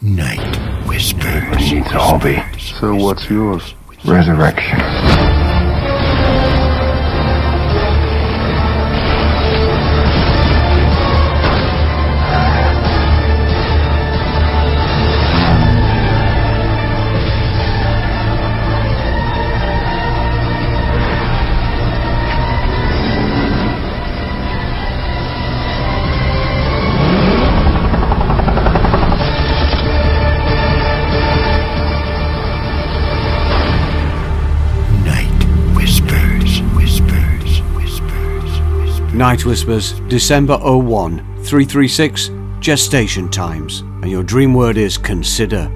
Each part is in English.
Night whispers. He needs a hobby. So what's yours? Resurrection. Night Whispers, December 01, 336, gestation times. And your dream word is consider.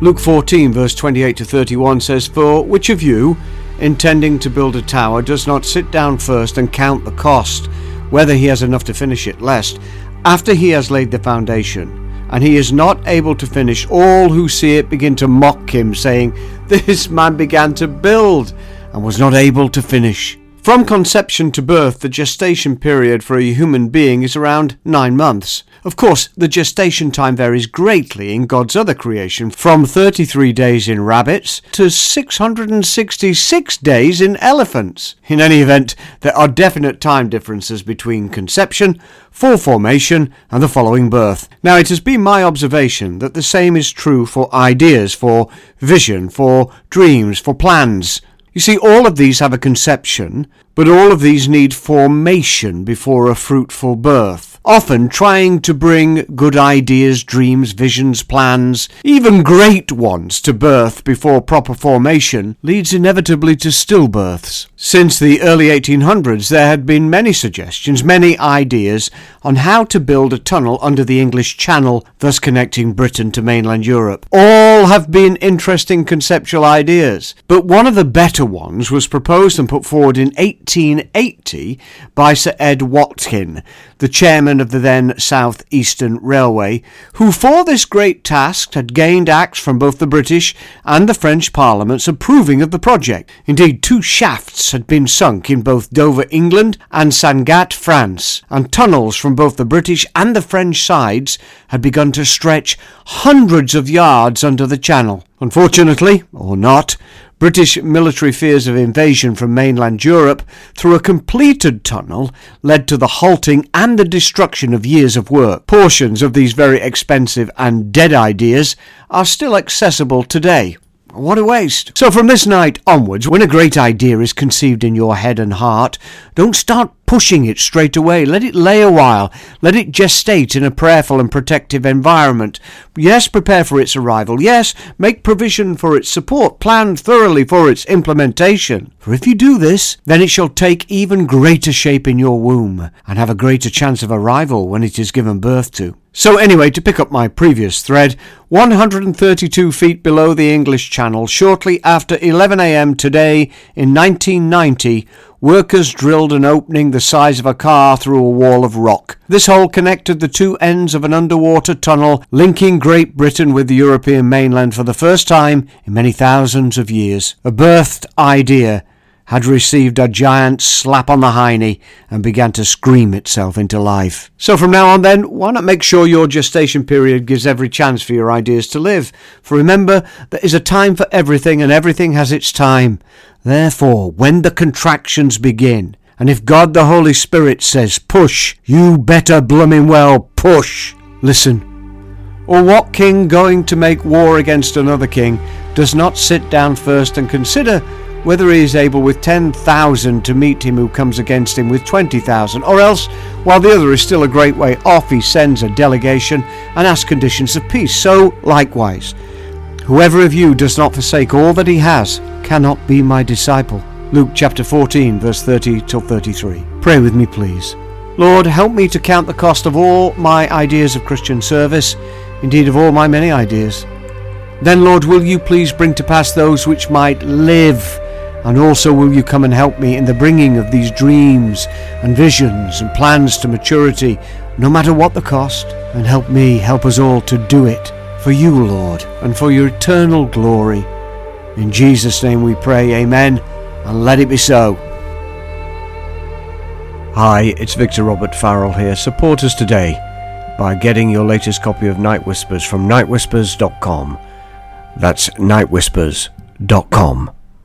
Luke 14, verse 28 to 31 says, For which of you, intending to build a tower, does not sit down first and count the cost, whether he has enough to finish it, lest, after he has laid the foundation, and he is not able to finish, all who see it begin to mock him, saying, This man began to build and was not able to finish. From conception to birth, the gestation period for a human being is around nine months. Of course, the gestation time varies greatly in God's other creation, from 33 days in rabbits to 666 days in elephants. In any event, there are definite time differences between conception, full formation, and the following birth. Now, it has been my observation that the same is true for ideas, for vision, for dreams, for plans. You see, all of these have a conception, but all of these need formation before a fruitful birth. Often trying to bring good ideas, dreams, visions, plans, even great ones to birth before proper formation leads inevitably to stillbirths. Since the early 1800s, there had been many suggestions, many ideas on how to build a tunnel under the English Channel, thus connecting Britain to mainland Europe. All have been interesting conceptual ideas, but one of the better ones was proposed and put forward in 1880 by Sir Ed Watkin, the chairman of the then South Eastern Railway, who for this great task had gained acts from both the British and the French parliaments approving of the project. Indeed, two shafts had been sunk in both Dover, England, and Sangatte, France, and tunnels from both the British and the French sides had begun to stretch hundreds of yards under the channel. Unfortunately, or not, British military fears of invasion from mainland Europe through a completed tunnel led to the halting and the destruction of years of work. Portions of these very expensive and dead ideas are still accessible today. What a waste. So from this night onwards, when a great idea is conceived in your head and heart, don't start pushing it straight away. Let it lay a while. Let it gestate in a prayerful and protective environment. Yes, prepare for its arrival. Yes, make provision for its support. Plan thoroughly for its implementation. For if you do this, then it shall take even greater shape in your womb and have a greater chance of arrival when it is given birth to. So anyway, to pick up my previous thread, 132 feet below the English Channel, shortly after 11am today in 1990, workers drilled an opening the size of a car through a wall of rock. This hole connected the two ends of an underwater tunnel linking Great Britain with the European mainland for the first time in many thousands of years. A birthed idea had received a giant slap on the hiney and began to scream itself into life. So from now on then, why not make sure your gestation period gives every chance for your ideas to live? For remember, there is a time for everything and everything has its time. Therefore, when the contractions begin, and if God the Holy Spirit says push, you better bloomin' well push. Listen. Or what king going to make war against another king does not sit down first and consider whether he is able with 10,000 to meet him who comes against him with 20,000, or else, while the other is still a great way off, he sends a delegation and asks conditions of peace. So, likewise, whoever of you does not forsake all that he has cannot be my disciple. Luke chapter 14, verse 30 till 33. Pray with me, please. Lord, help me to count the cost of all my ideas of Christian service, indeed of all my many ideas. Then, Lord, will you please bring to pass those which might live and also will you come and help me in the bringing of these dreams and visions and plans to maturity, no matter what the cost, and help me, help us all to do it for you, Lord, and for your eternal glory. In Jesus' name we pray, Amen, and let it be so. Hi, it's Victor Robert Farrell here. Support us today by getting your latest copy of Night Whispers from nightwhispers.com. That's nightwhispers.com.